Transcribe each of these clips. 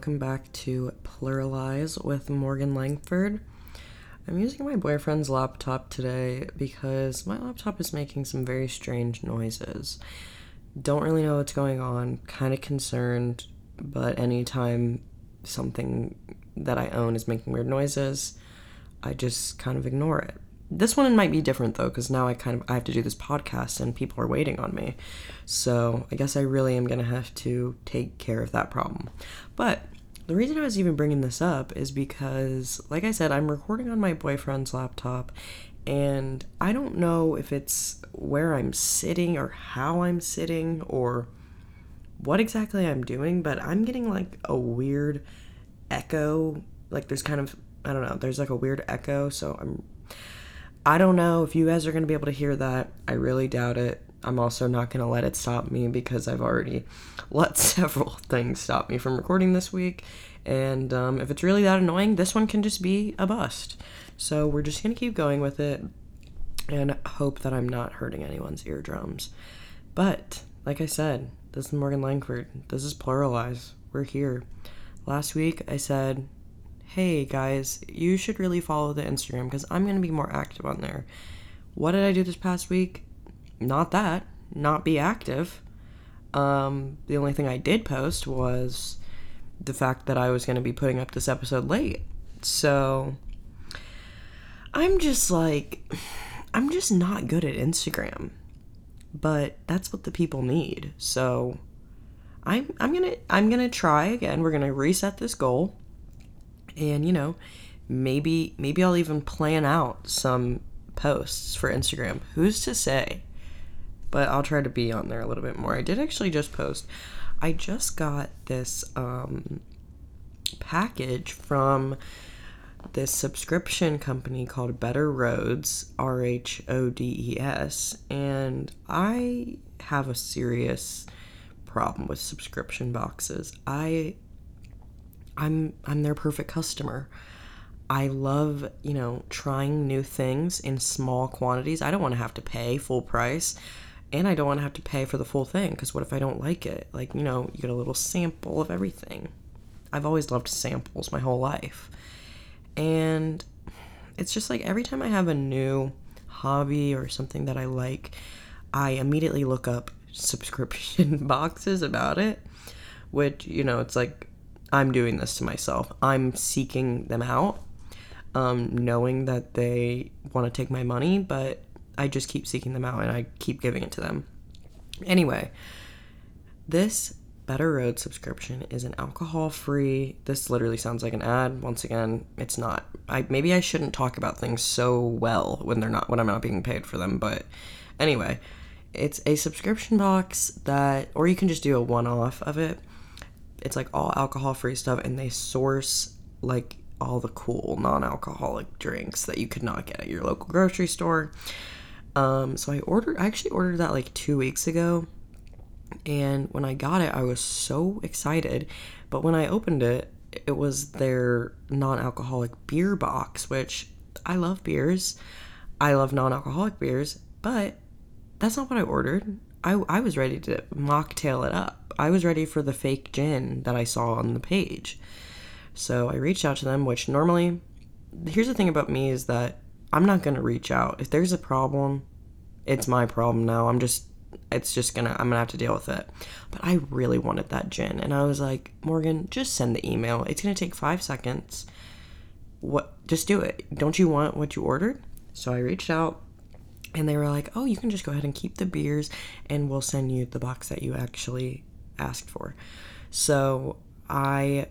welcome back to Pluralize with Morgan Langford. I'm using my boyfriend's laptop today because my laptop is making some very strange noises. Don't really know what's going on, kind of concerned, but anytime something that I own is making weird noises, I just kind of ignore it. This one might be different though, because now I kind of I have to do this podcast and people are waiting on me. So I guess I really am gonna have to take care of that problem. But the reason I was even bringing this up is because, like I said, I'm recording on my boyfriend's laptop, and I don't know if it's where I'm sitting or how I'm sitting or what exactly I'm doing, but I'm getting like a weird echo. Like there's kind of I don't know, there's like a weird echo, so I'm I don't know if you guys are going to be able to hear that. I really doubt it. I'm also not going to let it stop me because I've already let several things stop me from recording this week. And um, if it's really that annoying, this one can just be a bust. So we're just going to keep going with it and hope that I'm not hurting anyone's eardrums. But, like I said, this is Morgan Langford. This is Pluralize. We're here. Last week I said hey guys, you should really follow the Instagram because I'm going to be more active on there. What did I do this past week? Not that. Not be active. Um, the only thing I did post was the fact that I was going to be putting up this episode late. So I'm just like, I'm just not good at Instagram. But that's what the people need. So I'm I'm gonna I'm gonna try again. We're gonna reset this goal and you know maybe maybe i'll even plan out some posts for instagram. Who's to say? But i'll try to be on there a little bit more. I did actually just post i just got this um, package from this subscription company called Better Rhodes R H O D E S, and I have a serious problem with subscription boxes. I I'm I'm their perfect customer. I love, you know, trying new things in small quantities. I don't want to have to pay full price and I don't want to have to pay for the full thing because what if I don't like it? Like, you know, you get a little sample of everything. I've always loved samples my whole life. And it's just like every time I have a new hobby or something that I like, I immediately look up subscription boxes about it, which, you know, it's like I'm doing this to myself. I'm seeking them out, um, knowing that they want to take my money, but I just keep seeking them out and I keep giving it to them. Anyway, this Better Road subscription is an alcohol free. This literally sounds like an ad. Once again, it's not. I maybe I shouldn't talk about things so well when they're not when I'm not being paid for them, but anyway, it's a subscription box that or you can just do a one off of it it's like all alcohol free stuff and they source like all the cool non-alcoholic drinks that you could not get at your local grocery store. Um, so I ordered I actually ordered that like 2 weeks ago. And when I got it, I was so excited. But when I opened it, it was their non-alcoholic beer box, which I love beers. I love non-alcoholic beers, but that's not what I ordered. I, I was ready to mocktail it up. I was ready for the fake gin that I saw on the page. So I reached out to them, which normally, here's the thing about me is that I'm not going to reach out. If there's a problem, it's my problem now. I'm just, it's just gonna, I'm gonna have to deal with it. But I really wanted that gin. And I was like, Morgan, just send the email. It's gonna take five seconds. What, just do it. Don't you want what you ordered? So I reached out and they were like, oh, you can just go ahead and keep the beers and we'll send you the box that you actually asked for. So I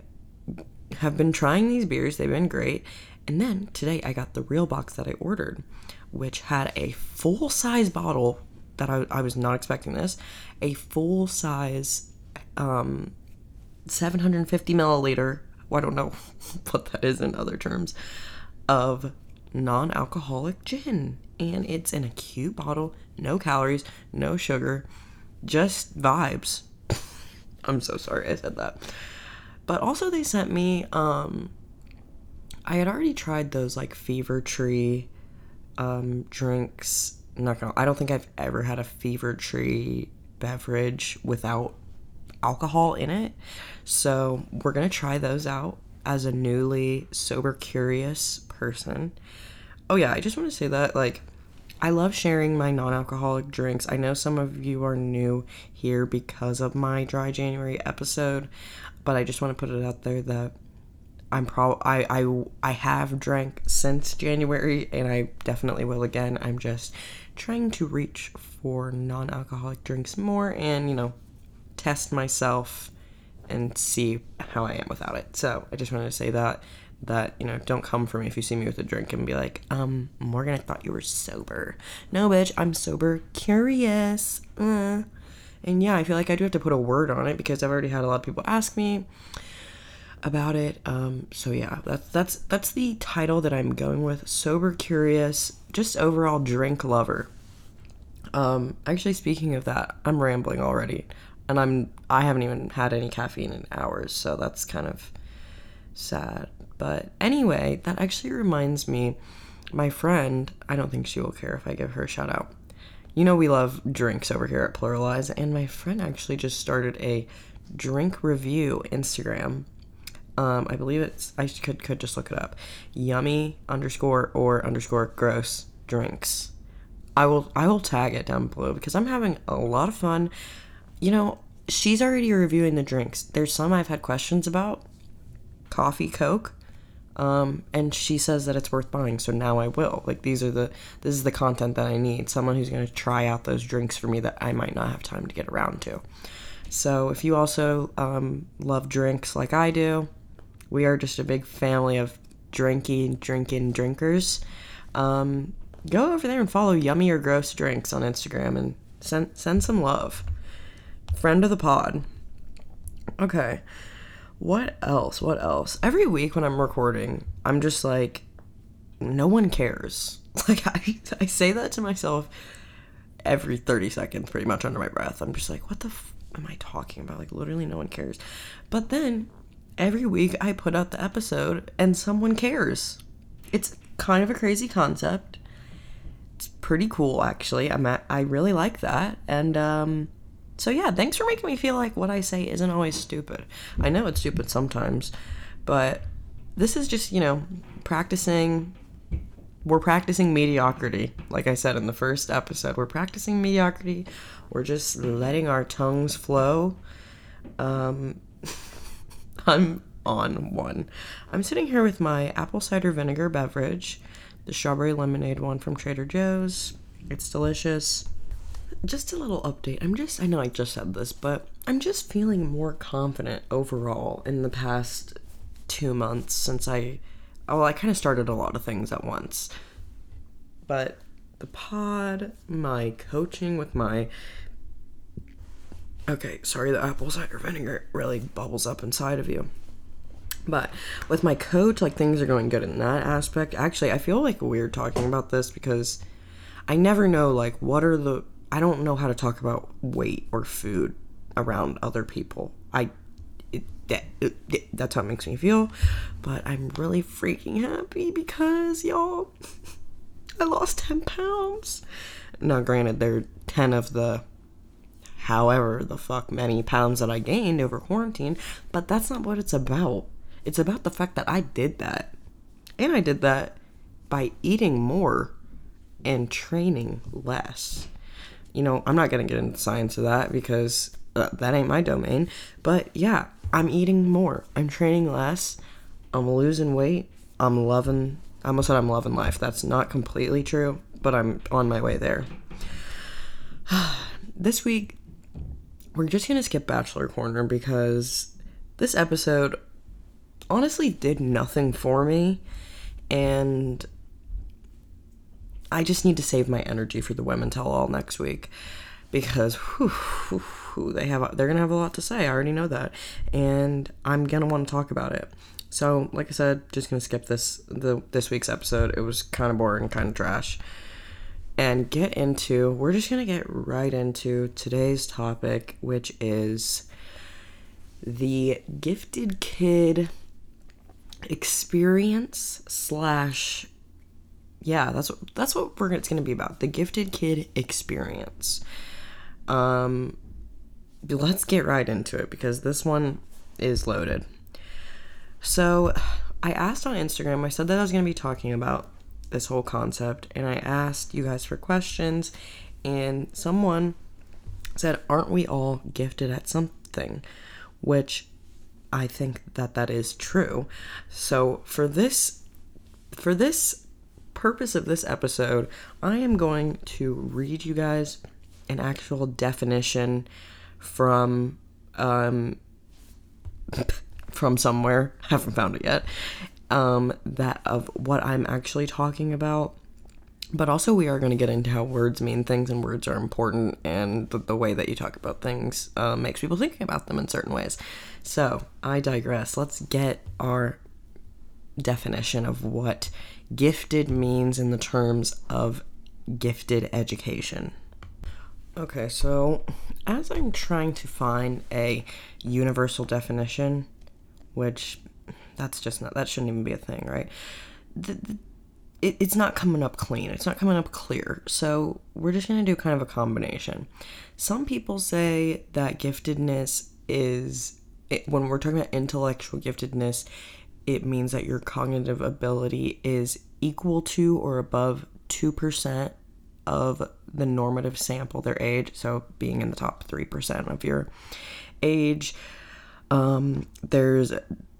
have been trying these beers, they've been great. And then today I got the real box that I ordered, which had a full size bottle that I, I was not expecting this, a full size um, 750 milliliter, well, I don't know what that is in other terms, of non alcoholic gin. And it's in a cute bottle, no calories, no sugar, just vibes. I'm so sorry I said that. But also they sent me um I had already tried those like fever tree um drinks. I'm not gonna I don't think I've ever had a fever tree beverage without alcohol in it. So we're gonna try those out as a newly sober curious person. Oh yeah, I just want to say that like I love sharing my non-alcoholic drinks. I know some of you are new here because of my dry January episode, but I just want to put it out there that I'm pro I, I I have drank since January and I definitely will again. I'm just trying to reach for non-alcoholic drinks more and, you know, test myself and see how I am without it. So, I just wanted to say that that, you know, don't come for me if you see me with a drink and be like, um, Morgan, I thought you were sober. No, bitch, I'm sober curious. Uh. And yeah, I feel like I do have to put a word on it because I've already had a lot of people ask me about it. Um, so yeah, that's that's that's the title that I'm going with. Sober curious, just overall drink lover. Um, actually, speaking of that, I'm rambling already, and I'm I haven't even had any caffeine in hours, so that's kind of sad. But anyway, that actually reminds me, my friend. I don't think she will care if I give her a shout out. You know we love drinks over here at Pluralize, and my friend actually just started a drink review Instagram um, I believe it's I could could just look it up. Yummy underscore or underscore gross drinks. I will I will tag it down below because I'm having a lot of fun. You know, she's already reviewing the drinks. There's some I've had questions about. Coffee, Coke. Um, and she says that it's worth buying, so now I will. Like these are the this is the content that I need. Someone who's gonna try out those drinks for me that I might not have time to get around to. So if you also um, love drinks like I do, we are just a big family of drinking, drinking drinkers. Um, go over there and follow Yummy or Gross Drinks on Instagram and send send some love. Friend of the pod. Okay. What else? What else? Every week when I'm recording, I'm just like, no one cares. Like I, I say that to myself every 30 seconds, pretty much under my breath. I'm just like, what the f- am I talking about? Like literally, no one cares. But then every week I put out the episode and someone cares. It's kind of a crazy concept. It's pretty cool actually. I'm at, I really like that. And um so yeah, thanks for making me feel like what I say isn't always stupid. I know it's stupid sometimes, but this is just, you know, practicing we're practicing mediocrity. Like I said in the first episode, we're practicing mediocrity. We're just letting our tongues flow. Um I'm on one. I'm sitting here with my apple cider vinegar beverage, the strawberry lemonade one from Trader Joe's. It's delicious. Just a little update. I'm just, I know I just said this, but I'm just feeling more confident overall in the past two months since I, well, I kind of started a lot of things at once. But the pod, my coaching with my Okay, sorry, the apple cider vinegar really bubbles up inside of you. But with my coach, like things are going good in that aspect. Actually, I feel like weird talking about this because I never know like what are the I don't know how to talk about weight or food around other people. I that, that's how it makes me feel. But I'm really freaking happy because y'all, I lost ten pounds. Now, granted, they're ten of the however the fuck many pounds that I gained over quarantine, but that's not what it's about. It's about the fact that I did that. And I did that by eating more and training less. You know, I'm not going to get into science of that because uh, that ain't my domain, but yeah, I'm eating more. I'm training less. I'm losing weight. I'm loving I almost said I'm loving life. That's not completely true, but I'm on my way there. this week we're just gonna skip Bachelor Corner because this episode honestly did nothing for me, and I just need to save my energy for the women tell all next week because whew, whew, whew, they have they're gonna have a lot to say. I already know that, and I'm gonna want to talk about it. So, like I said, just gonna skip this the this week's episode. It was kind of boring, kind of trash and get into, we're just to get right into today's topic, which is the gifted kid experience slash yeah that's what that's what we're it's going to be about the gifted kid experience um let's get right into it because this one is loaded. So, I asked on Instagram, I said that I was going to be talking about this whole concept, and I asked you guys for questions, and someone said, Aren't we all gifted at something? Which I think that that is true. So, for this, for this purpose of this episode, I am going to read you guys an actual definition from um, from somewhere. Haven't found it yet. Um, that of what I'm actually talking about. But also, we are going to get into how words mean things and words are important, and the, the way that you talk about things uh, makes people thinking about them in certain ways. So, I digress. Let's get our definition of what gifted means in the terms of gifted education. Okay, so as I'm trying to find a universal definition, which that's just not, that shouldn't even be a thing, right? The, the, it, it's not coming up clean. It's not coming up clear. So we're just going to do kind of a combination. Some people say that giftedness is, it, when we're talking about intellectual giftedness, it means that your cognitive ability is equal to or above 2% of the normative sample, their age. So being in the top 3% of your age. Um, there's,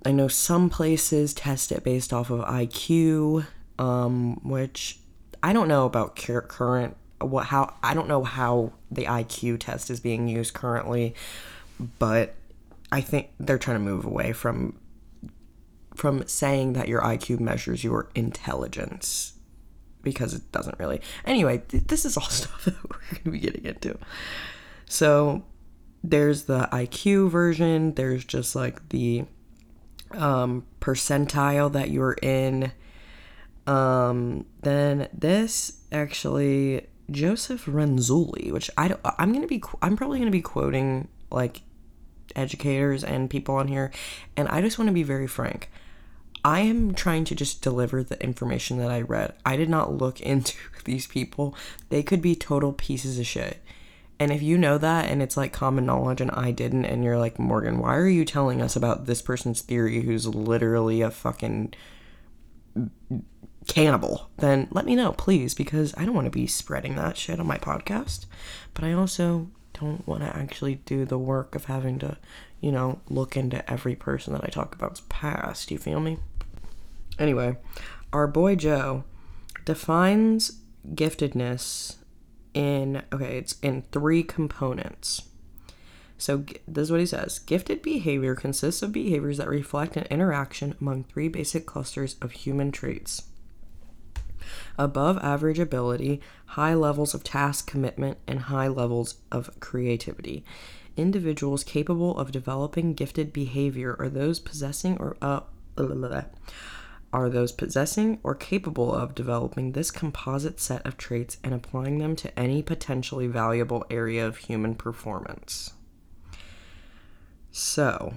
I know some places test it based off of IQ um, which I don't know about current what how I don't know how the IQ test is being used currently, but I think they're trying to move away from from saying that your IQ measures your intelligence because it doesn't really. Anyway, th- this is all stuff that we're going to be getting into. So there's the IQ version, there's just like the um, percentile that you're in um, then this actually Joseph Renzulli, which I don't, I'm gonna be I'm probably gonna be quoting like educators and people on here, and I just want to be very frank. I am trying to just deliver the information that I read. I did not look into these people. They could be total pieces of shit. And if you know that and it's like common knowledge and I didn't, and you're like, Morgan, why are you telling us about this person's theory who's literally a fucking cannibal, then let me know, please, because I don't want to be spreading that shit on my podcast. But I also don't want to actually do the work of having to, you know, look into every person that I talk about's past. You feel me? Anyway, our boy Joe defines giftedness in, okay, it's in three components. So, this is what he says Gifted behavior consists of behaviors that reflect an interaction among three basic clusters of human traits above average ability, high levels of task commitment, and high levels of creativity. Individuals capable of developing gifted behavior are those possessing or uh, are those possessing or capable of developing this composite set of traits and applying them to any potentially valuable area of human performance. So,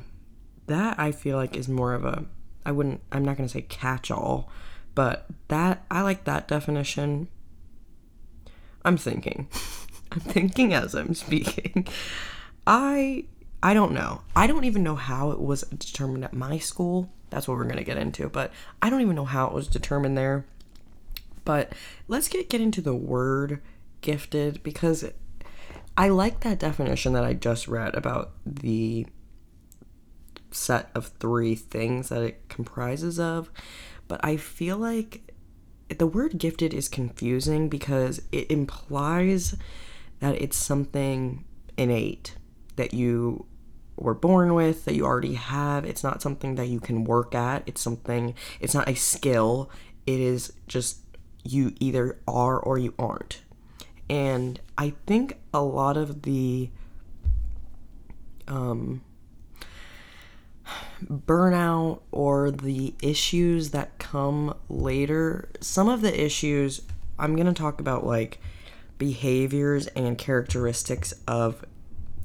that I feel like is more of a I wouldn't I'm not going to say catch all, but that, I like that definition. I'm thinking. I'm thinking as I'm speaking. I I don't know. I don't even know how it was determined at my school. That's what we're going to get into, but I don't even know how it was determined there. But let's get get into the word gifted because I like that definition that I just read about the set of three things that it comprises of but I feel like the word gifted is confusing because it implies that it's something innate that you were born with, that you already have. It's not something that you can work at. It's something, it's not a skill. It is just you either are or you aren't. And I think a lot of the um, burnout or the issues that come later, some of the issues I'm going to talk about like behaviors and characteristics of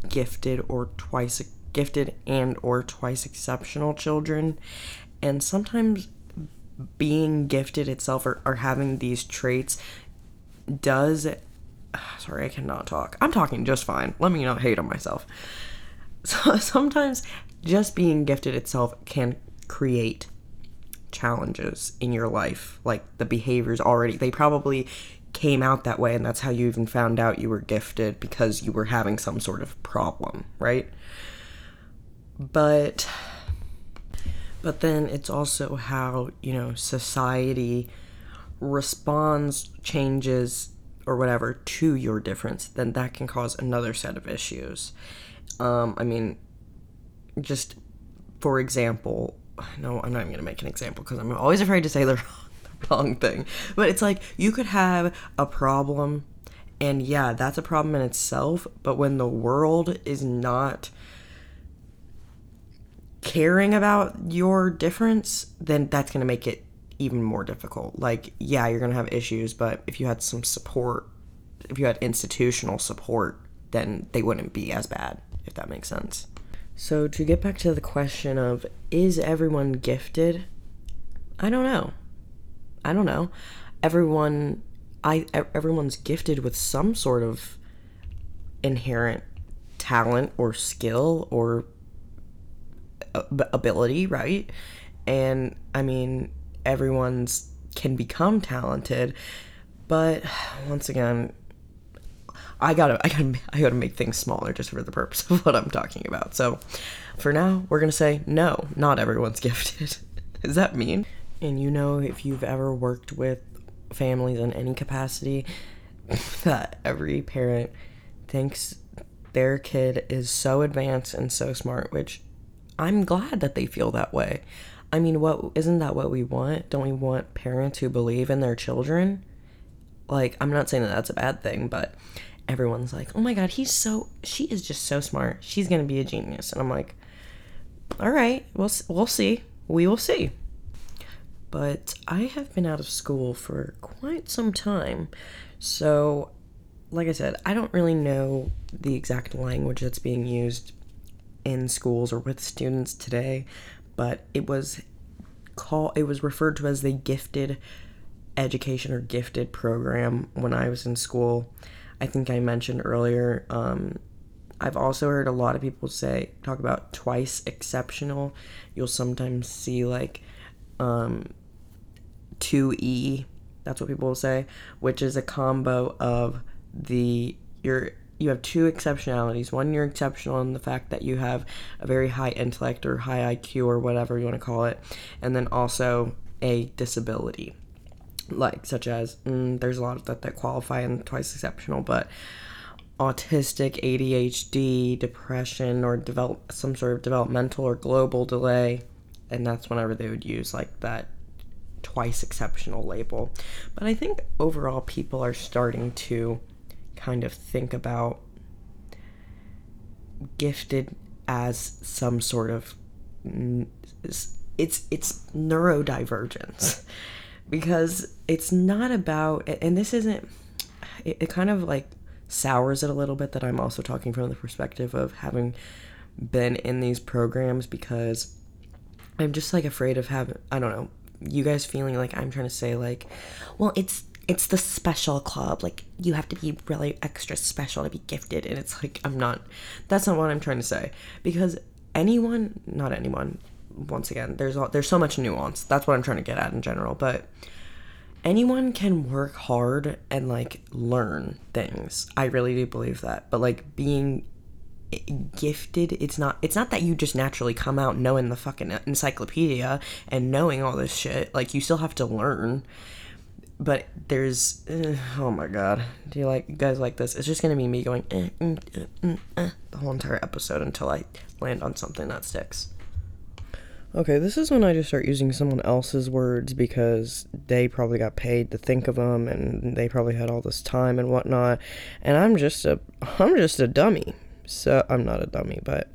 gifted or twice gifted and or twice exceptional children and sometimes being gifted itself or, or having these traits does sorry, I cannot talk. I'm talking just fine. Let me not hate on myself. So sometimes just being gifted itself can create challenges in your life. Like the behaviors already, they probably came out that way, and that's how you even found out you were gifted because you were having some sort of problem, right? But but then it's also how, you know, society responds, changes, or whatever to your difference, then that can cause another set of issues. Um, I mean, just for example, no, I'm not even gonna make an example because I'm always afraid to say the wrong, the wrong thing. But it's like you could have a problem, and yeah, that's a problem in itself. But when the world is not caring about your difference, then that's gonna make it even more difficult. Like, yeah, you're gonna have issues, but if you had some support, if you had institutional support, then they wouldn't be as bad, if that makes sense. So, to get back to the question of is everyone gifted? I don't know. I don't know. Everyone I everyone's gifted with some sort of inherent talent or skill or ability, right? And I mean, everyone's can become talented, but once again, I gotta, I gotta, I gotta make things smaller just for the purpose of what I'm talking about. So, for now, we're gonna say no, not everyone's gifted. Is that mean? And you know, if you've ever worked with families in any capacity, that every parent thinks their kid is so advanced and so smart, which I'm glad that they feel that way. I mean, what isn't that what we want? Don't we want parents who believe in their children? Like, I'm not saying that that's a bad thing, but everyone's like, "Oh my god, he's so she is just so smart. She's going to be a genius." And I'm like, "All right, we'll we'll see. We will see." But I have been out of school for quite some time. So, like I said, I don't really know the exact language that's being used in schools or with students today, but it was call it was referred to as the gifted education or gifted program when I was in school. I think I mentioned earlier. Um, I've also heard a lot of people say talk about twice exceptional. You'll sometimes see like um, 2E. That's what people will say, which is a combo of the your you have two exceptionalities. One, you're exceptional in the fact that you have a very high intellect or high IQ or whatever you want to call it, and then also a disability, like such as mm, there's a lot of that that qualify and twice exceptional, but autistic, ADHD, depression, or develop some sort of developmental or global delay, and that's whenever they would use like that twice exceptional label. But I think overall people are starting to kind of think about gifted as some sort of it's it's neurodivergence. Because it's not about and this isn't it, it kind of like sours it a little bit that I'm also talking from the perspective of having been in these programs because I'm just like afraid of having I don't know you guys feeling like I'm trying to say like well it's it's the special club. Like you have to be really extra special to be gifted. And it's like I'm not that's not what I'm trying to say. Because anyone not anyone, once again, there's all, there's so much nuance. That's what I'm trying to get at in general. But anyone can work hard and like learn things. I really do believe that. But like being gifted it's not it's not that you just naturally come out knowing the fucking encyclopedia and knowing all this shit like you still have to learn but there's uh, oh my god. Do you like you guys like this? It's just gonna be me going eh, mm, eh, mm, eh, the whole entire episode until i land on something that sticks. Okay this is when i just start using someone else's words because they probably got paid to think of them and they probably had all this time and whatnot. And i'm just a i'm just a dummy. So i'm not a dummy but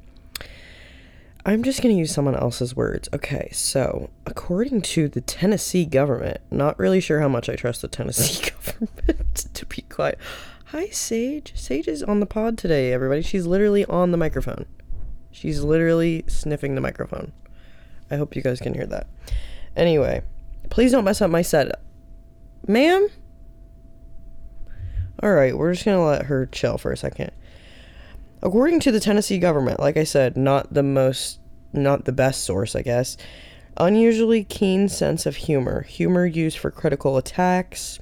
I'm just going to use someone else's words. Okay, so according to the Tennessee government, not really sure how much I trust the Tennessee government, to be quiet. Hi, Sage. Sage is on the pod today, everybody. She's literally on the microphone. She's literally sniffing the microphone. I hope you guys can hear that. Anyway, please don't mess up my setup. Ma'am? All right, we're just going to let her chill for a second. According to the Tennessee government, like I said, not the most, not the best source, I guess, unusually keen sense of humor, humor used for critical attacks.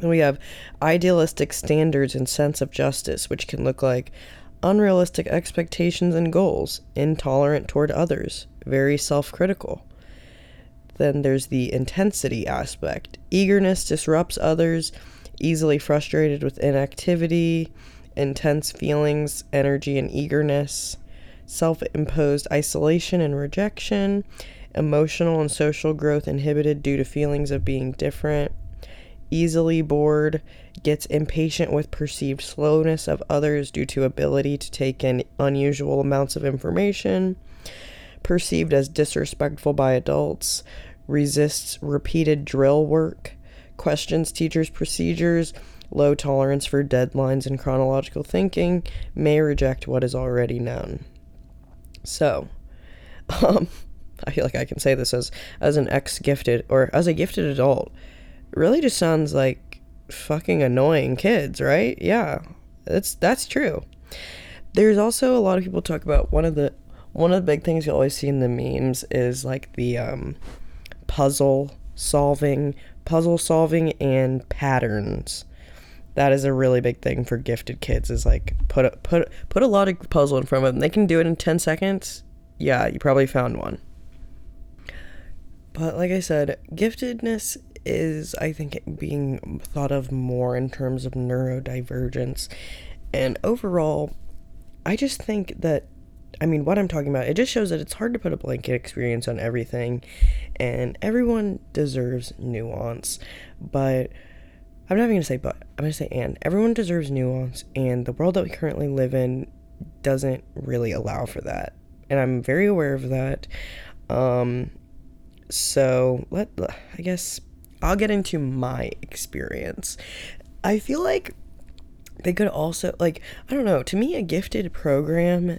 And we have idealistic standards and sense of justice, which can look like unrealistic expectations and goals, intolerant toward others, very self critical. Then there's the intensity aspect. Eagerness disrupts others, easily frustrated with inactivity, intense feelings, energy, and eagerness, self imposed isolation and rejection, emotional and social growth inhibited due to feelings of being different, easily bored, gets impatient with perceived slowness of others due to ability to take in unusual amounts of information, perceived as disrespectful by adults, resists repeated drill work, questions teachers' procedures, low tolerance for deadlines and chronological thinking, may reject what is already known. So, um, I feel like I can say this as as an ex gifted or as a gifted adult. Really just sounds like fucking annoying kids, right? Yeah. That's that's true. There's also a lot of people talk about one of the one of the big things you always see in the memes is like the um, puzzle solving, puzzle solving and patterns. That is a really big thing for gifted kids. Is like put a, put put a lot of puzzle in front of them. They can do it in ten seconds. Yeah, you probably found one. But like I said, giftedness is, I think, being thought of more in terms of neurodivergence. And overall, I just think that, I mean, what I'm talking about, it just shows that it's hard to put a blanket experience on everything. And everyone deserves nuance. But I'm not even to say but, I'm to say and. Everyone deserves nuance. And the world that we currently live in doesn't really allow for that. And I'm very aware of that. Um, so let I guess I'll get into my experience. I feel like they could also like I don't know, to me a gifted program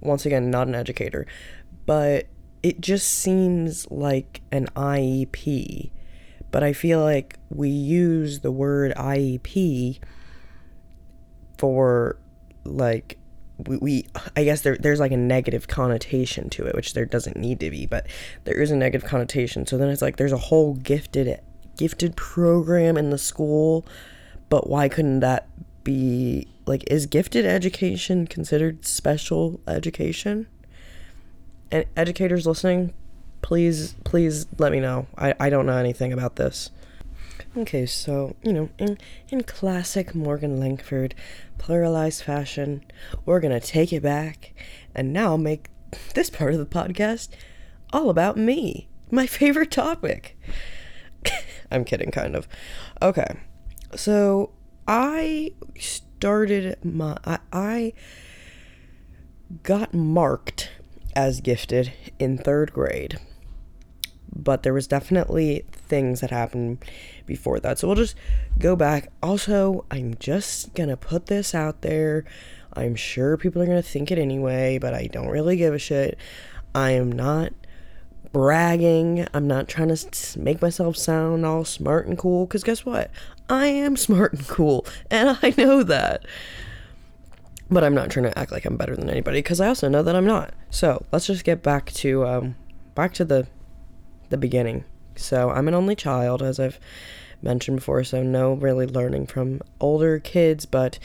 once again not an educator, but it just seems like an IEP. But I feel like we use the word IEP for like we, we I guess there there's like a negative connotation to it, which there doesn't need to be, but there is a negative connotation. So then it's like there's a whole gifted gifted program in the school, but why couldn't that be like is gifted education considered special education? And educators listening, please please let me know. I, I don't know anything about this. Okay, so, you know, in, in classic Morgan Langford pluralized fashion, we're gonna take it back and now make this part of the podcast all about me, my favorite topic. I'm kidding, kind of. Okay, so I started my. I, I got marked as gifted in third grade but there was definitely things that happened before that. So we'll just go back. Also, I'm just going to put this out there. I'm sure people are going to think it anyway, but I don't really give a shit. I am not bragging. I'm not trying to make myself sound all smart and cool cuz guess what? I am smart and cool, and I know that. But I'm not trying to act like I'm better than anybody cuz I also know that I'm not. So, let's just get back to um back to the the beginning. So I'm an only child, as I've mentioned before, so no really learning from older kids. But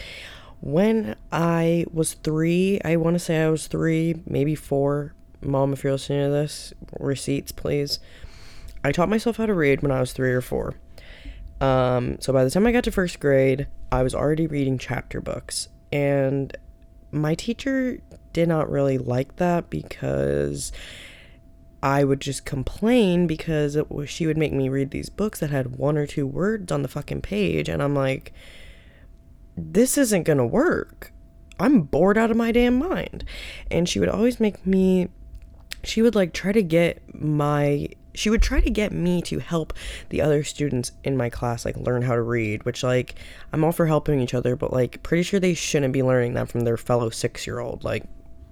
when I was three, I want to say I was three, maybe four. Mom, if you're listening to this, receipts, please. I taught myself how to read when I was three or four. Um, so by the time I got to first grade, I was already reading chapter books. And my teacher did not really like that because I would just complain because was, she would make me read these books that had one or two words on the fucking page, and I'm like, this isn't gonna work. I'm bored out of my damn mind. And she would always make me, she would like try to get my, she would try to get me to help the other students in my class like learn how to read, which like I'm all for helping each other, but like pretty sure they shouldn't be learning that from their fellow six year old. Like,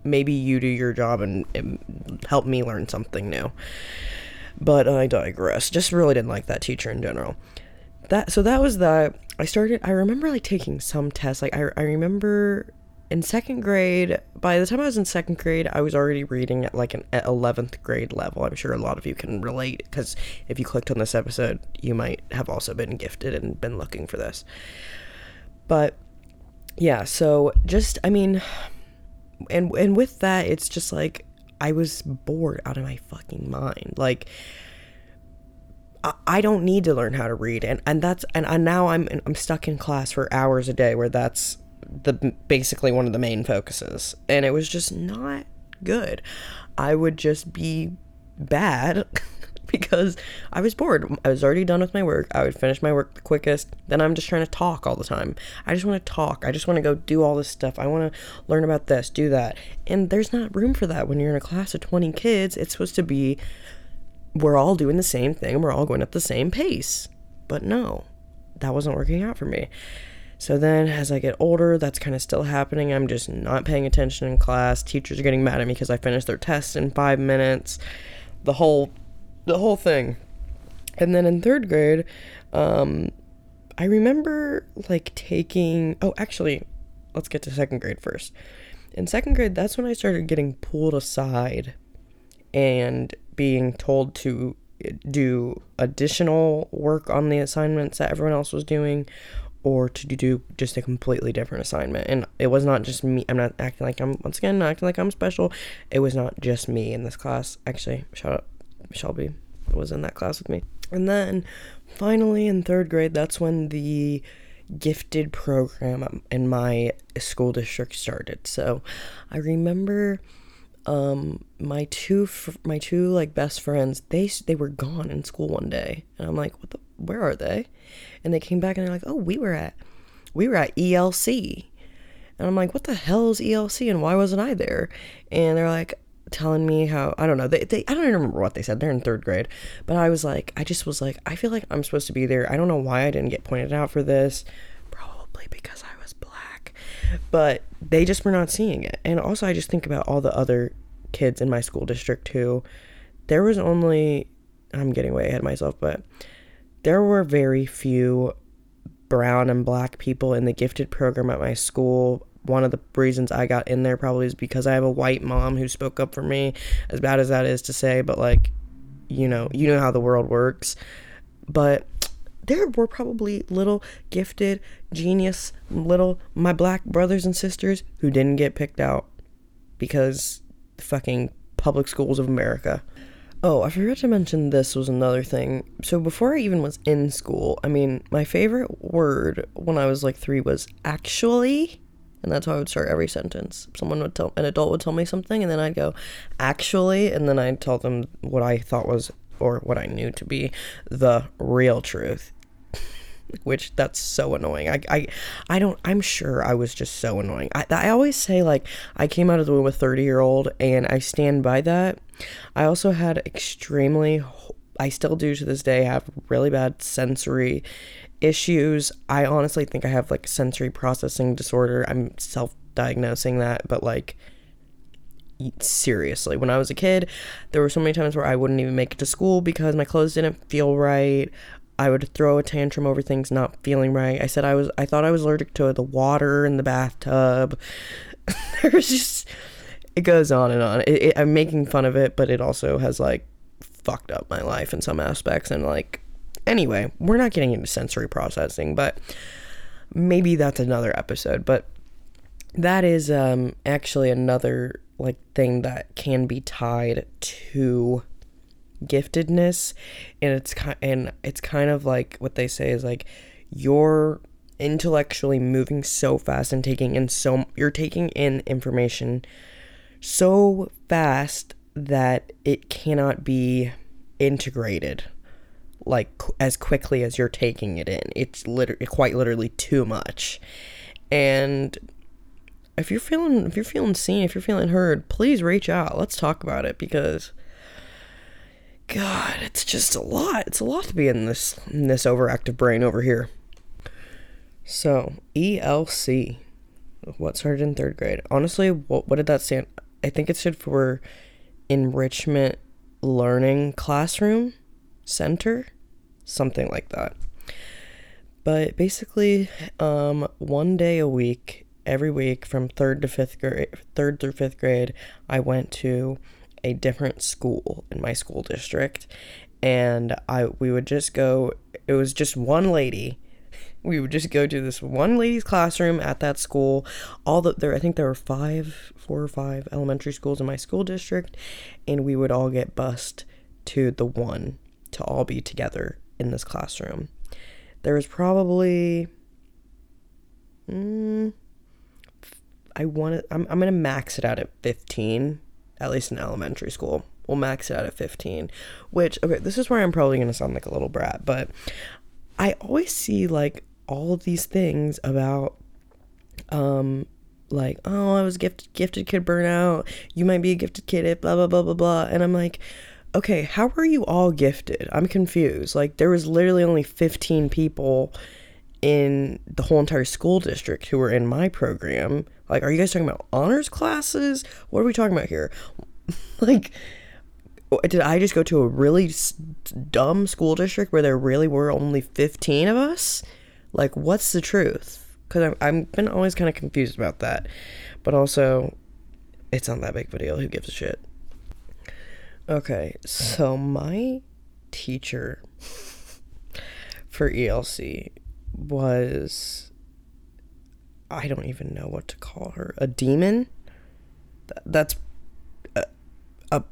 maybe you do your job and, and help me learn something new. But I digress. Just really didn't like that teacher in general. that so that was the I started I remember like taking some tests like I, I remember in second grade by the time I was in second grade I was already reading at like an 11th grade level I'm sure a lot of you can relate because if you clicked on this episode you might have also been gifted and been looking for this but yeah so just I mean and and with that it's just like I was bored out of my fucking mind. Like I don't need to learn how to read. And and that's and, and now I'm I'm stuck in class for hours a day where that's the basically one of the main focuses. And it was just not good. I would just be bad because I was bored. I was already done with my work. I would finish my work the quickest. Then I'm just trying to talk all the time. I just want to talk. I just want to go do all this stuff. I want to learn about this, do that. And there's not room for that when you're in a class of 20 kids. It's supposed to be we're all doing the same thing, we're all going at the same pace. But no, that wasn't working out for me. So then as I get older, that's kind of still happening. I'm just not paying attention in class. Teachers are getting mad at me because I finished their test in 5 minutes. The whole the whole thing. And then in 3rd grade, um I remember like taking oh, actually, let's get to 2nd grade first. In 2nd grade, that's when I started getting pulled aside and being told to do additional work on the assignments that everyone else was doing or to do just a completely different assignment. And it was not just me. I'm not acting like I'm, once again, not acting like I'm special. It was not just me in this class. Actually, shout out Shelby was in that class with me. And then finally in third grade, that's when the gifted program in my school district started. So I remember um my two fr- my two like best friends they they were gone in school one day and i'm like what the where are they and they came back and they're like oh we were at we were at elc and i'm like what the hell is elc and why wasn't i there and they're like telling me how i don't know they, they i don't even remember what they said. They're in third grade. But i was like i just was like i feel like i'm supposed to be there. I don't know why i didn't get pointed out for this. Probably because i was black. But they just were not seeing it. And also, I just think about all the other kids in my school district who there was only, I'm getting way ahead of myself, but there were very few brown and black people in the gifted program at my school. One of the reasons I got in there probably is because I have a white mom who spoke up for me, as bad as that is to say, but like, you know, you know how the world works. But there were probably little gifted, genius, little my black brothers and sisters who didn't get picked out because the fucking public schools of America. Oh, I forgot to mention this was another thing. So before I even was in school, I mean, my favorite word when I was like 3 was actually, and that's how I would start every sentence. Someone would tell an adult would tell me something and then I'd go actually and then I'd tell them what I thought was or what I knew to be the real truth which that's so annoying. I, I, I don't, I'm sure I was just so annoying. I, I always say, like, I came out of the womb a 30 year old, and I stand by that. I also had extremely, I still do to this day, have really bad sensory issues. I honestly think I have, like, sensory processing disorder. I'm self diagnosing that, but, like, seriously when i was a kid there were so many times where i wouldn't even make it to school because my clothes didn't feel right I would throw a tantrum over things not feeling right. I said I was I thought I was allergic to the water in the bathtub. There's just it goes on and on. It, it, I'm making fun of it, but it also has like fucked up my life in some aspects and like anyway, we're not getting into sensory processing, but maybe that's another episode, but that is um actually another like thing that can be tied to giftedness. And it's kind and it's kind of like what they say is like you're intellectually moving so fast and taking in so you're taking in information so fast that it cannot be integrated like as quickly as you're taking it in it's literally quite literally too much and if you're feeling if you're feeling seen if you're feeling heard please reach out let's talk about it because God, it's just a lot. It's a lot to be in this in this overactive brain over here. So ELC, what started in third grade? Honestly, what what did that stand? I think it stood for Enrichment Learning Classroom Center, something like that. But basically, um, one day a week, every week from third to fifth grade, third through fifth grade, I went to a different school in my school district, and I we would just go. It was just one lady. We would just go to this one lady's classroom at that school. All the there, I think there were five, four or five elementary schools in my school district, and we would all get bused to the one to all be together in this classroom. There was probably, mm, I want to. I'm I'm gonna max it out at 15, at least in elementary school. We'll max it out at 15. Which okay, this is where I'm probably gonna sound like a little brat, but I always see like all of these things about um like oh I was gifted gifted kid burnout. You might be a gifted kid. Blah blah blah blah blah. And I'm like okay, how are you all gifted? I'm confused. Like, there was literally only 15 people in the whole entire school district who were in my program. Like, are you guys talking about honors classes? What are we talking about here? like, did I just go to a really dumb school district where there really were only 15 of us? Like, what's the truth? Because I've been always kind of confused about that. But also, it's not that big of a deal. Who gives a shit? Okay, so my teacher for ELC was I don't even know what to call her. A demon? That's a, a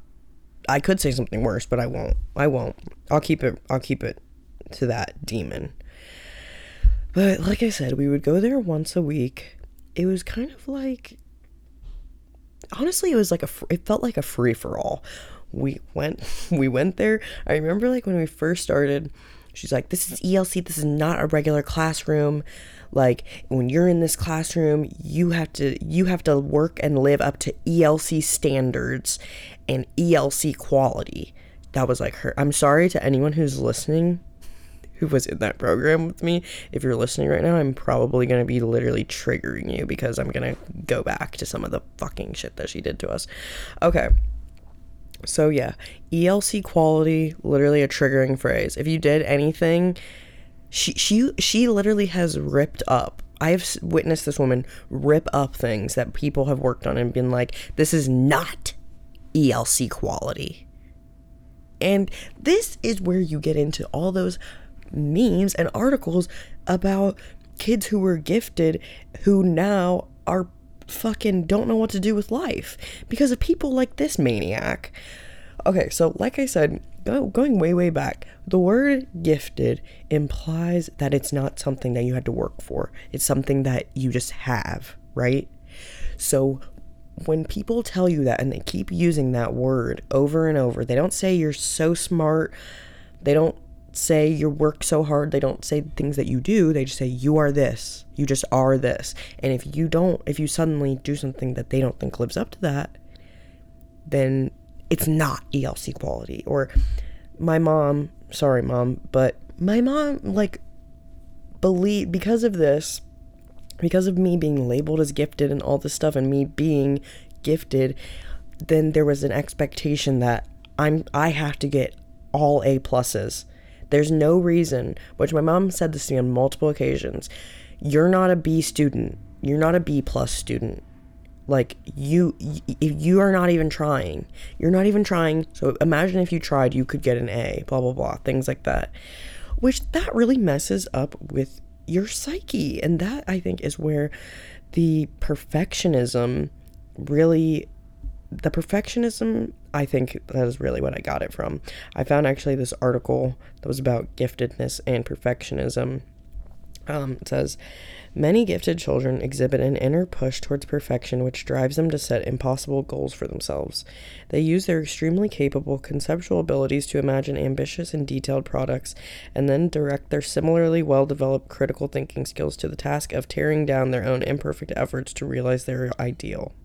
I could say something worse, but I won't. I won't. I'll keep it I'll keep it to that demon. But like I said, we would go there once a week. It was kind of like honestly, it was like a it felt like a free for all we went we went there. I remember like when we first started, she's like, "This is ELC. This is not a regular classroom. Like when you're in this classroom, you have to you have to work and live up to ELC standards and ELC quality." That was like her. I'm sorry to anyone who's listening who was in that program with me. If you're listening right now, I'm probably going to be literally triggering you because I'm going to go back to some of the fucking shit that she did to us. Okay. So yeah, ELC quality, literally a triggering phrase. If you did anything, she she she literally has ripped up. I have witnessed this woman rip up things that people have worked on and been like, "This is not ELC quality." And this is where you get into all those memes and articles about kids who were gifted who now are fucking don't know what to do with life because of people like this maniac. Okay, so like I said, go, going way, way back, the word gifted implies that it's not something that you had to work for, it's something that you just have, right? So when people tell you that and they keep using that word over and over, they don't say you're so smart, they don't say you work so hard. They don't say things that you do. They just say you are this. You just are this. And if you don't, if you suddenly do something that they don't think lives up to that, then it's not ELC quality. Or my mom, sorry mom, but my mom like believe because of this, because of me being labeled as gifted and all this stuff and me being gifted, then there was an expectation that I'm I have to get all A pluses there's no reason, which my mom said this to me on multiple occasions. You're not a B student. You're not a B plus student. Like you, if you are not even trying, you're not even trying. So imagine if you tried, you could get an A. Blah blah blah, things like that. Which that really messes up with your psyche, and that I think is where the perfectionism really the perfectionism, I think that is really what I got it from. I found actually this article that was about giftedness and perfectionism. Um, it says, Many gifted children exhibit an inner push towards perfection which drives them to set impossible goals for themselves. They use their extremely capable conceptual abilities to imagine ambitious and detailed products and then direct their similarly well developed critical thinking skills to the task of tearing down their own imperfect efforts to realize their ideal.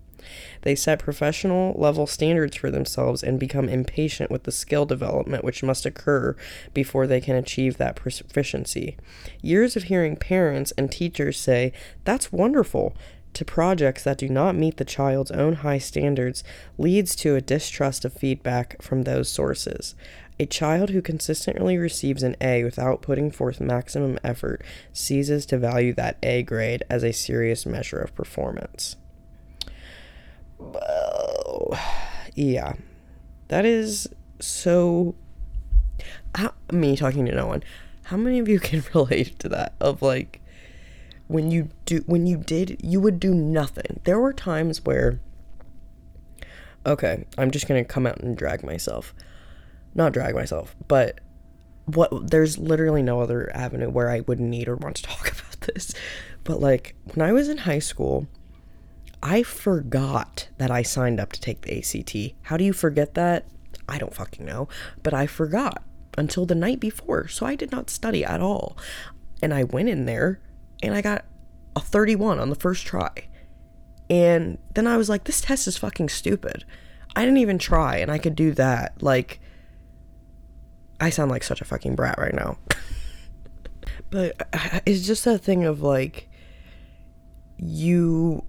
They set professional level standards for themselves and become impatient with the skill development which must occur before they can achieve that proficiency. Years of hearing parents and teachers say, That's wonderful. to projects that do not meet the child's own high standards leads to a distrust of feedback from those sources. A child who consistently receives an A without putting forth maximum effort ceases to value that A grade as a serious measure of performance. Yeah, that is so. How, me talking to no one. How many of you can relate to that? Of like, when you do, when you did, you would do nothing. There were times where. Okay, I'm just gonna come out and drag myself not drag myself, but what there's literally no other avenue where I would need or want to talk about this. But like when I was in high school, I forgot that I signed up to take the ACT. How do you forget that? I don't fucking know, but I forgot until the night before. So I did not study at all. And I went in there and I got a 31 on the first try. And then I was like, this test is fucking stupid. I didn't even try and I could do that. Like, I sound like such a fucking brat right now. but uh, it's just that thing of like you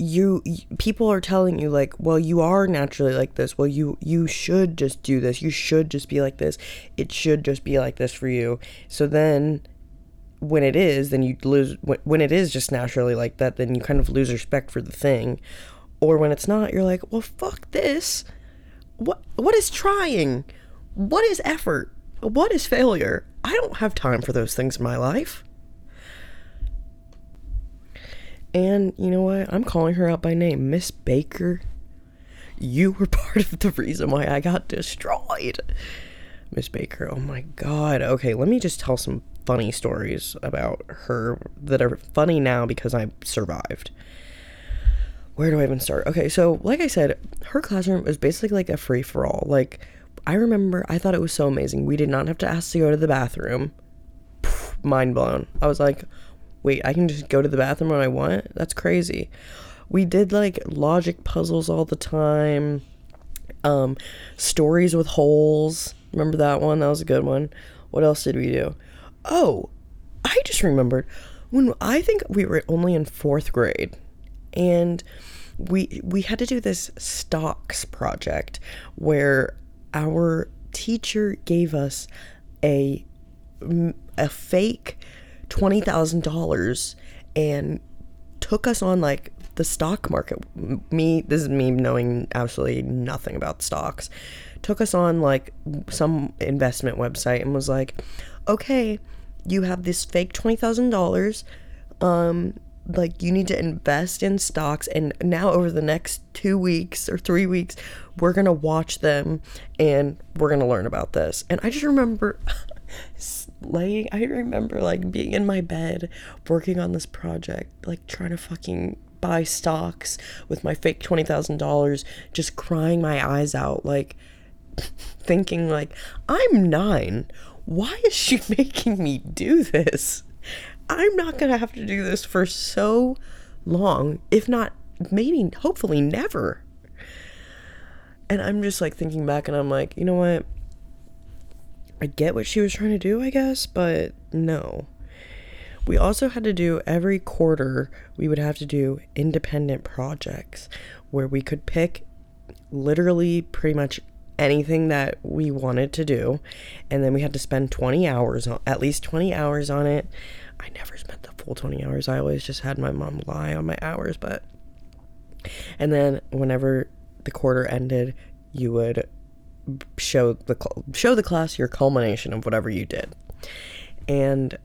you people are telling you like well you are naturally like this. Well you you should just do this. You should just be like this. It should just be like this for you. So then when it is then you lose when it is just naturally like that then you kind of lose respect for the thing. Or when it's not you're like well fuck this. What what is trying? What is effort? What is failure? I don't have time for those things in my life. And you know what? I'm calling her out by name. Miss Baker, you were part of the reason why I got destroyed. Miss Baker, oh my god. Okay, let me just tell some funny stories about her that are funny now because I survived. Where do I even start? Okay, so like I said, her classroom was basically like a free for all. Like, I remember I thought it was so amazing. We did not have to ask to go to the bathroom. mind blown. I was like, wait, I can just go to the bathroom when I want? That's crazy. We did like logic puzzles all the time. Um, stories with holes. Remember that one? That was a good one. What else did we do? Oh, I just remembered when I think we were only in fourth grade and we we had to do this stocks project where our teacher gave us a a fake twenty thousand dollars and took us on like the stock market. Me, this is me knowing absolutely nothing about stocks. Took us on like some investment website and was like, "Okay, you have this fake twenty thousand dollars. Um, like you need to invest in stocks and now over the next 2 weeks or 3 weeks we're going to watch them and we're going to learn about this. And I just remember laying I remember like being in my bed working on this project like trying to fucking buy stocks with my fake $20,000 just crying my eyes out like thinking like I'm 9 why is she making me do this I'm not to have to do this for so long, if not maybe, hopefully, never. And I'm just like thinking back and I'm like, you know what? I get what she was trying to do, I guess, but no. We also had to do every quarter, we would have to do independent projects where we could pick literally pretty much anything that we wanted to do. And then we had to spend 20 hours, on, at least 20 hours on it. I never spent the full 20 hours. I always just had my mom lie on my hours, but and then whenever the quarter ended, you would show the show the class your culmination of whatever you did. And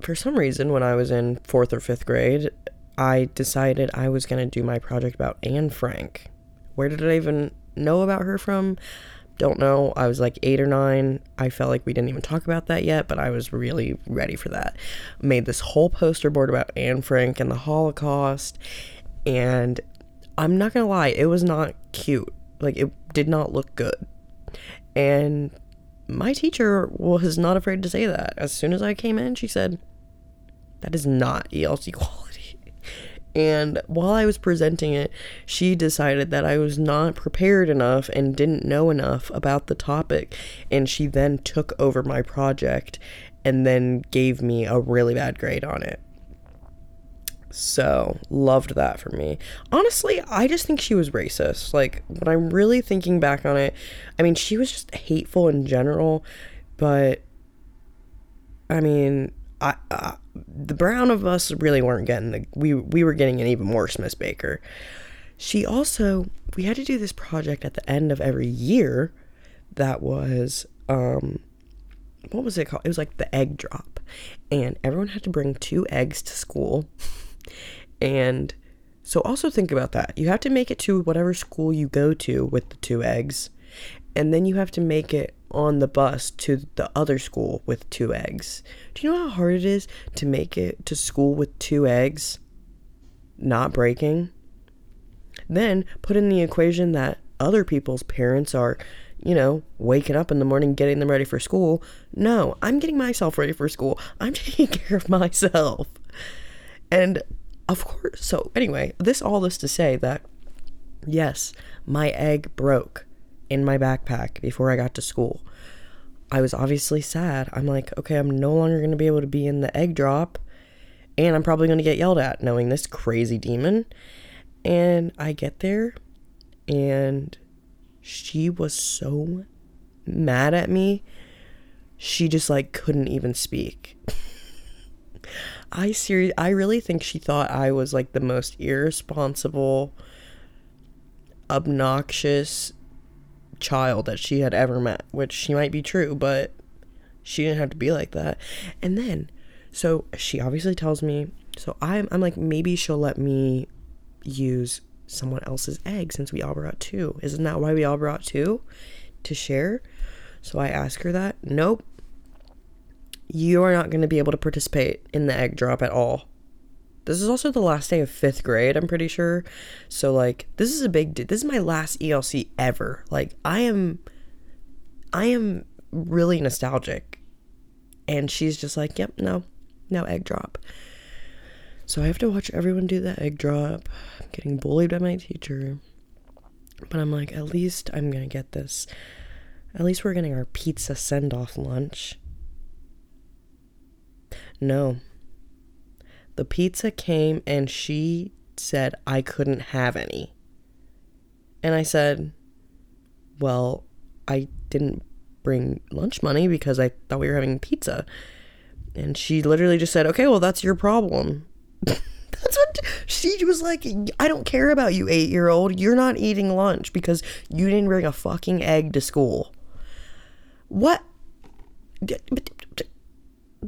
for some reason when I was in 4th or 5th grade, I decided I was going to do my project about Anne Frank. Where did I even know about her from? Don't know. I was like eight or nine. I felt like we didn't even talk about that yet, but I was really ready for that. Made this whole poster board about Anne Frank and the Holocaust. And I'm not gonna lie, it was not cute. Like, it did not look good. And my teacher was not afraid to say that. As soon as I came in, she said, That is not ELC quality. And while I was presenting it, she decided that I was not prepared enough and didn't know enough about the topic. And she then took over my project and then gave me a really bad grade on it. So, loved that for me. Honestly, I just think she was racist. Like, when I'm really thinking back on it, I mean, she was just hateful in general, but I mean, I, uh, the brown of us really weren't getting the we we were getting an even worse Miss Baker. She also we had to do this project at the end of every year that was um what was it called? It was like the egg drop. And everyone had to bring two eggs to school. And so also think about that. You have to make it to whatever school you go to with the two eggs. And then you have to make it on the bus to the other school with two eggs. Do you know how hard it is to make it to school with two eggs not breaking? Then put in the equation that other people's parents are you know, waking up in the morning, getting them ready for school. No, I'm getting myself ready for school. I'm taking care of myself. And of course, so anyway, this all this to say that yes, my egg broke in my backpack before I got to school. I was obviously sad. I'm like, okay, I'm no longer going to be able to be in the egg drop, and I'm probably going to get yelled at knowing this crazy demon. And I get there, and she was so mad at me. She just like couldn't even speak. I serious I really think she thought I was like the most irresponsible obnoxious child that she had ever met, which she might be true, but she didn't have to be like that. And then so she obviously tells me so I'm I'm like maybe she'll let me use someone else's egg since we all brought two. Isn't that why we all brought two? To share? So I ask her that. Nope. You are not going to be able to participate in the egg drop at all. This is also the last day of fifth grade, I'm pretty sure. So, like, this is a big, this is my last ELC ever. Like, I am, I am really nostalgic. And she's just like, yep, no, no egg drop. So I have to watch everyone do the egg drop. I'm getting bullied by my teacher. But I'm like, at least I'm gonna get this. At least we're getting our pizza send off lunch. No. The pizza came and she said I couldn't have any. And I said, Well, I didn't bring lunch money because I thought we were having pizza. And she literally just said, Okay, well, that's your problem. That's what she was like. I don't care about you, eight year old. You're not eating lunch because you didn't bring a fucking egg to school. What?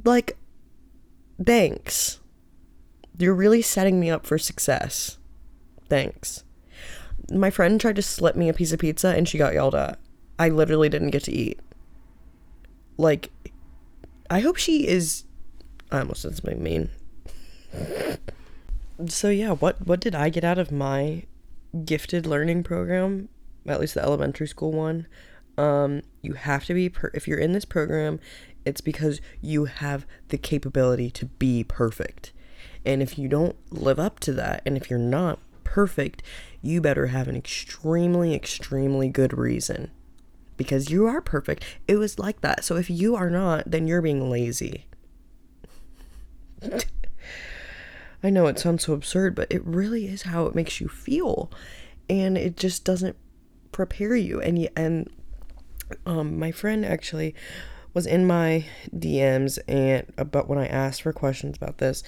Like, thanks. You're really setting me up for success. Thanks. My friend tried to slip me a piece of pizza and she got yelled at. I literally didn't get to eat. Like, I hope she is. I almost said something mean so yeah, what what did I get out of my gifted learning program? At least the elementary school one. Um, you have to be per- if you're in this program, it's because you have the capability to be perfect. And if you don't live up to that, and if you're not perfect, you better have an extremely, extremely good reason. Because you are perfect. It was like that. So if you are not, then you're being lazy. I know it sounds so absurd, but it really is how it makes you feel. And it just doesn't prepare you. And and um my friend actually was in my DMs and uh, about when I asked for questions about this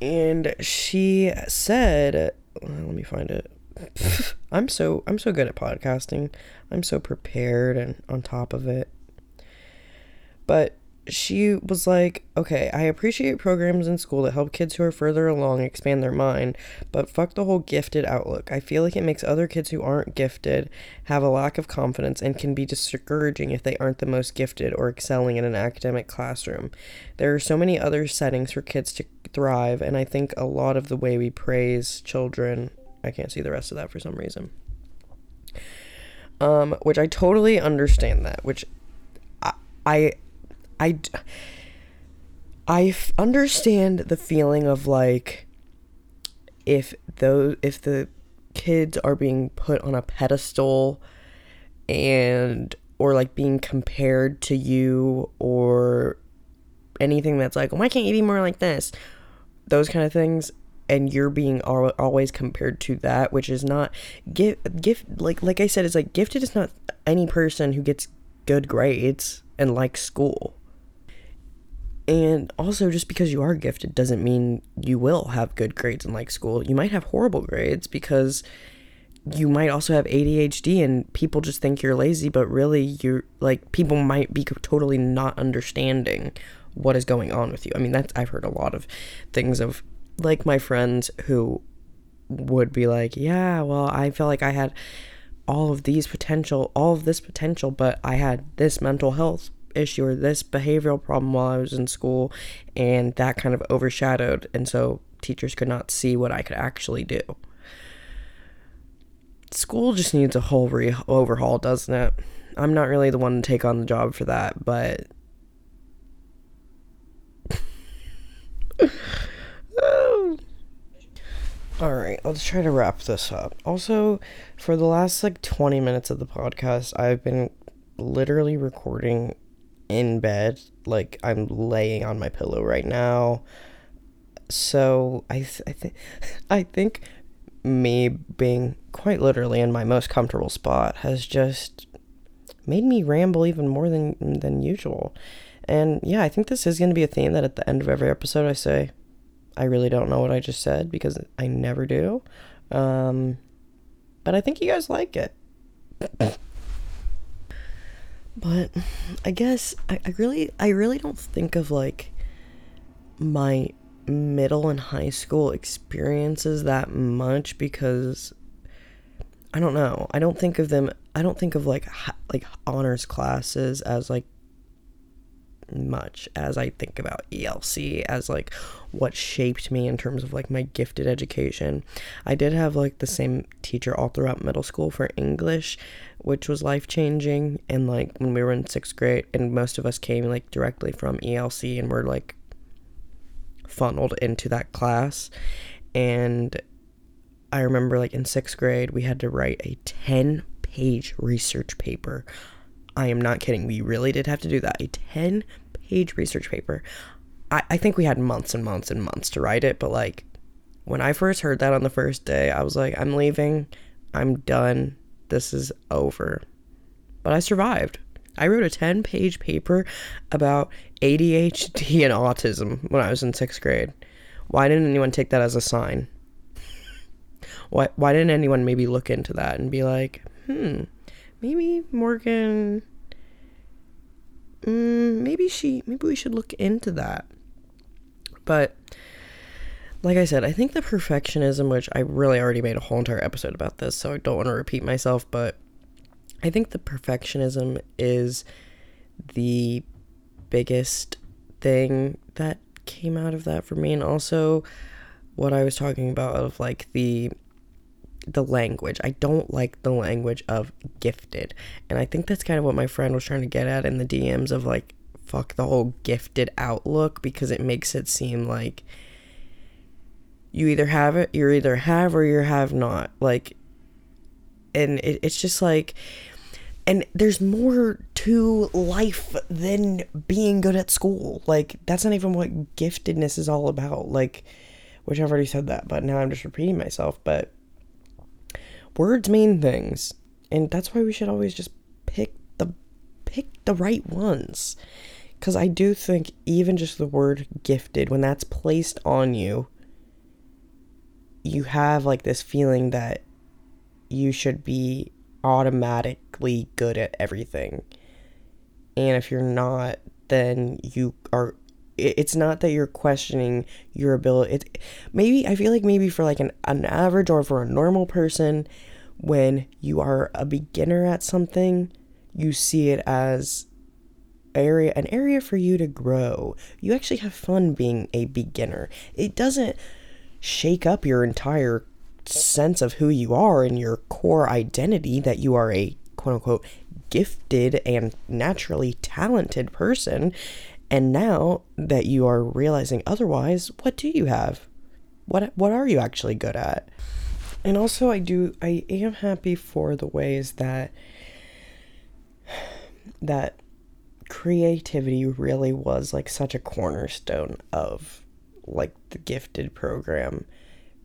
and she said uh, let me find it I'm so I'm so good at podcasting. I'm so prepared and on top of it. But she was like, okay, I appreciate programs in school that help kids who are further along expand their mind, but fuck the whole gifted outlook. I feel like it makes other kids who aren't gifted have a lack of confidence and can be discouraging if they aren't the most gifted or excelling in an academic classroom. There are so many other settings for kids to thrive, and I think a lot of the way we praise children, I can't see the rest of that for some reason. Um, which I totally understand that, which I, I I I understand the feeling of like if those if the kids are being put on a pedestal and or like being compared to you or anything that's like why can't you be more like this? Those kind of things and you're being al- always compared to that which is not gift gift like like i said it's like gifted is not any person who gets good grades and likes school and also just because you are gifted doesn't mean you will have good grades in like school you might have horrible grades because you might also have ADHD and people just think you're lazy, but really you're like people might be totally not understanding what is going on with you. I mean, that's I've heard a lot of things of like my friends who would be like, "Yeah, well, I feel like I had all of these potential, all of this potential, but I had this mental health issue or this behavioral problem while I was in school and that kind of overshadowed and so teachers could not see what I could actually do." school just needs a whole re- overhaul, doesn't it? I'm not really the one to take on the job for that, but. All right, let's try to wrap this up. Also, for the last like 20 minutes of the podcast, I've been literally recording in bed. Like, I'm laying on my pillow right now. So, I, th- I, th- I think me being quite literally in my most comfortable spot has just made me ramble even more than than usual. And yeah, I think this is going to be a theme that at the end of every episode I say I really don't know what I just said because I never do. Um, but I think you guys like it. but I guess I, I really I really don't think of like my middle and high school experiences that much because I don't know. I don't think of them I don't think of like like honors classes as like much as I think about ELC as like what shaped me in terms of like my gifted education. I did have like the same teacher all throughout middle school for English, which was life changing. And like when we were in sixth grade, and most of us came like directly from ELC and were like funneled into that class. And I remember, like, in sixth grade, we had to write a 10 page research paper. I am not kidding. We really did have to do that. A 10 page research paper. I, I think we had months and months and months to write it, but like when I first heard that on the first day, I was like, I'm leaving. I'm done. This is over. But I survived. I wrote a 10 page paper about ADHD and autism when I was in sixth grade. Why didn't anyone take that as a sign? Why, why didn't anyone maybe look into that and be like, hmm, maybe Morgan, mm, maybe she, maybe we should look into that. But like I said, I think the perfectionism, which I really already made a whole entire episode about this, so I don't want to repeat myself, but I think the perfectionism is the biggest thing that came out of that for me and also what I was talking about of like the the language. I don't like the language of gifted. And I think that's kind of what my friend was trying to get at in the DMs of like fuck the whole gifted outlook because it makes it seem like you either have it, you're either have or you have not. Like and it, it's just like and there's more to life than being good at school. Like that's not even what giftedness is all about. Like which I've already said that, but now I'm just repeating myself, but words mean things. And that's why we should always just pick the pick the right ones. Cuz I do think even just the word gifted when that's placed on you you have like this feeling that you should be automatically good at everything. And if you're not, then you are it's not that you're questioning your ability. It's maybe I feel like maybe for like an, an average or for a normal person, when you are a beginner at something, you see it as area an area for you to grow. You actually have fun being a beginner. It doesn't shake up your entire sense of who you are and your core identity that you are a quote unquote gifted and naturally talented person. And now that you are realizing otherwise, what do you have? What what are you actually good at? And also I do I am happy for the ways that that creativity really was like such a cornerstone of like the gifted program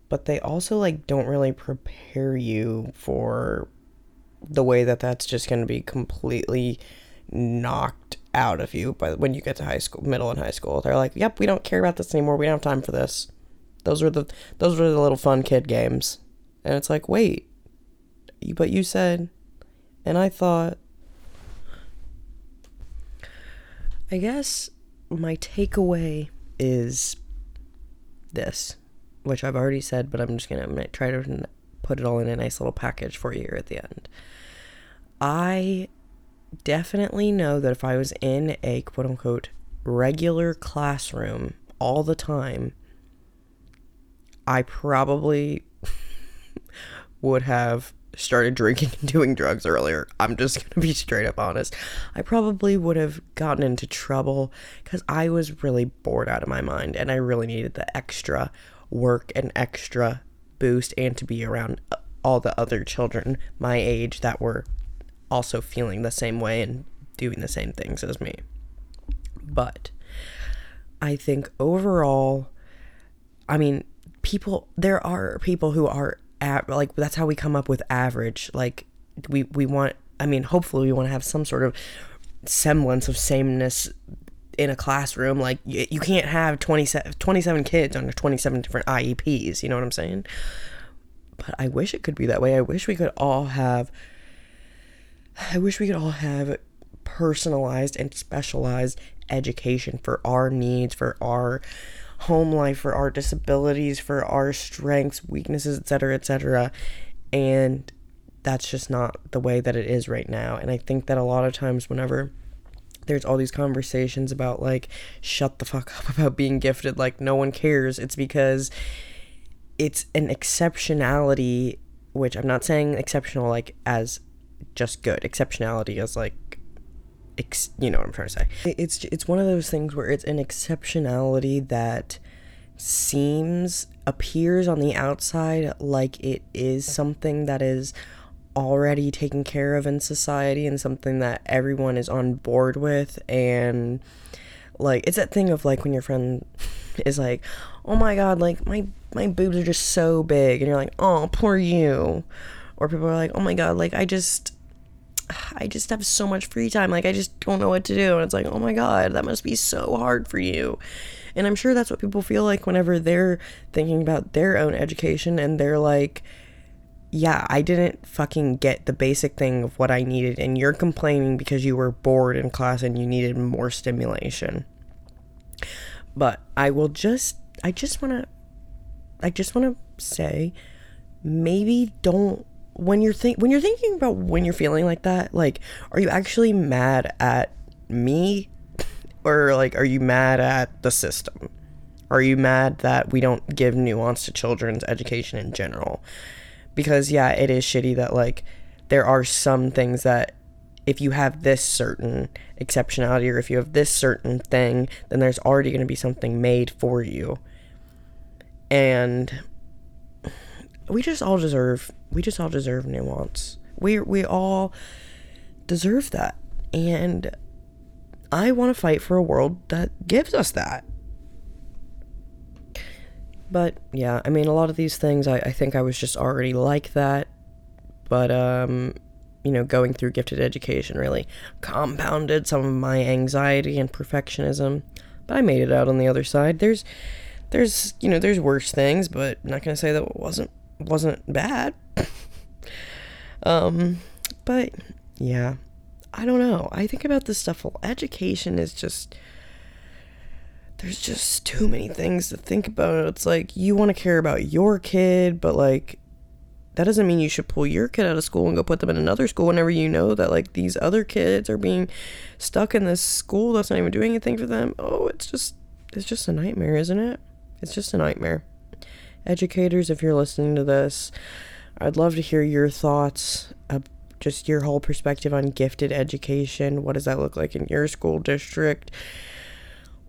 but they also like don't really prepare you for the way that that's just going to be completely knocked out of you by when you get to high school, middle and high school. They're like, "Yep, we don't care about this anymore. We don't have time for this." Those were the those were the little fun kid games. And it's like, "Wait. But you said and I thought I guess my takeaway is this, which I've already said, but I'm just gonna, I'm gonna try to put it all in a nice little package for you here at the end. I definitely know that if I was in a quote unquote regular classroom all the time, I probably would have started drinking and doing drugs earlier. I'm just going to be straight up honest. I probably would have gotten into trouble because I was really bored out of my mind and I really needed the extra work and extra boost and to be around uh, all the other children my age that were also feeling the same way and doing the same things as me. But I think overall, I mean, people, there are people who are like, that's how we come up with average. Like, we, we want, I mean, hopefully we want to have some sort of semblance of sameness in a classroom. Like, you, you can't have 27, 27 kids under 27 different IEPs. You know what I'm saying? But I wish it could be that way. I wish we could all have I wish we could all have personalized and specialized education for our needs, for our home life, for our disabilities, for our strengths, weaknesses, etc., etc. And that's just not the way that it is right now. And I think that a lot of times, whenever there's all these conversations about like, shut the fuck up about being gifted, like, no one cares, it's because it's an exceptionality, which I'm not saying exceptional like as just good. Exceptionality is like, ex- you know what I'm trying to say. It's it's one of those things where it's an exceptionality that seems appears on the outside like it is something that is already taken care of in society and something that everyone is on board with. And like it's that thing of like when your friend is like oh my god like my my boobs are just so big. And you're like oh poor you. Or people are like oh my god like i just I just have so much free time. Like, I just don't know what to do. And it's like, oh my God, that must be so hard for you. And I'm sure that's what people feel like whenever they're thinking about their own education and they're like, yeah, I didn't fucking get the basic thing of what I needed. And you're complaining because you were bored in class and you needed more stimulation. But I will just, I just want to, I just want to say, maybe don't when you're think when you're thinking about when you're feeling like that, like are you actually mad at me or like are you mad at the system? Are you mad that we don't give nuance to children's education in general? Because yeah, it is shitty that like there are some things that if you have this certain exceptionality or if you have this certain thing, then there's already going to be something made for you. And we just all deserve we just all deserve nuance. We we all deserve that. And I want to fight for a world that gives us that. But yeah, I mean a lot of these things I, I think I was just already like that. But um you know, going through gifted education really compounded some of my anxiety and perfectionism. But I made it out on the other side. There's there's you know, there's worse things, but I'm not gonna say that it wasn't wasn't bad. um, but yeah, I don't know. I think about this stuff. Well, education is just there's just too many things to think about. It's like you want to care about your kid, but like that doesn't mean you should pull your kid out of school and go put them in another school whenever you know that like these other kids are being stuck in this school that's not even doing anything for them. Oh, it's just it's just a nightmare, isn't it? It's just a nightmare educators, if you're listening to this, I'd love to hear your thoughts, uh, just your whole perspective on gifted education. What does that look like in your school district?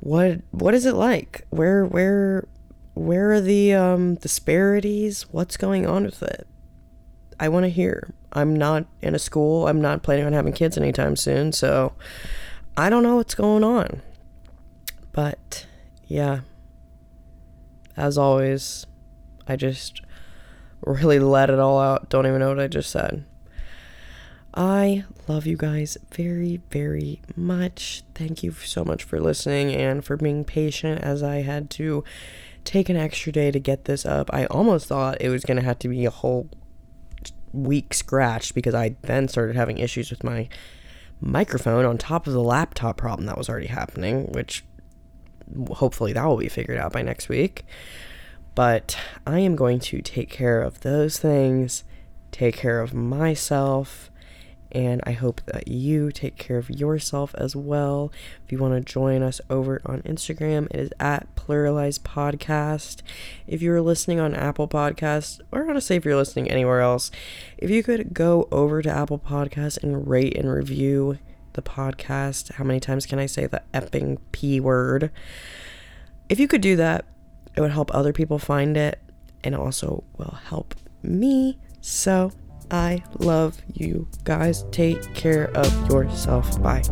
What what is it like? Where where where are the um, disparities? What's going on with it? I want to hear. I'm not in a school. I'm not planning on having kids anytime soon, so I don't know what's going on. But yeah, as always, I just really let it all out. Don't even know what I just said. I love you guys very, very much. Thank you so much for listening and for being patient as I had to take an extra day to get this up. I almost thought it was going to have to be a whole week scratched because I then started having issues with my microphone on top of the laptop problem that was already happening, which hopefully that will be figured out by next week. But I am going to take care of those things, take care of myself, and I hope that you take care of yourself as well. If you want to join us over on Instagram, it is at Pluralize Podcast. If you're listening on Apple Podcasts, or I want to say if you're listening anywhere else, if you could go over to Apple Podcasts and rate and review the podcast. How many times can I say the epping P word? If you could do that, it would help other people find it and also will help me. So I love you guys. Take care of yourself. Bye.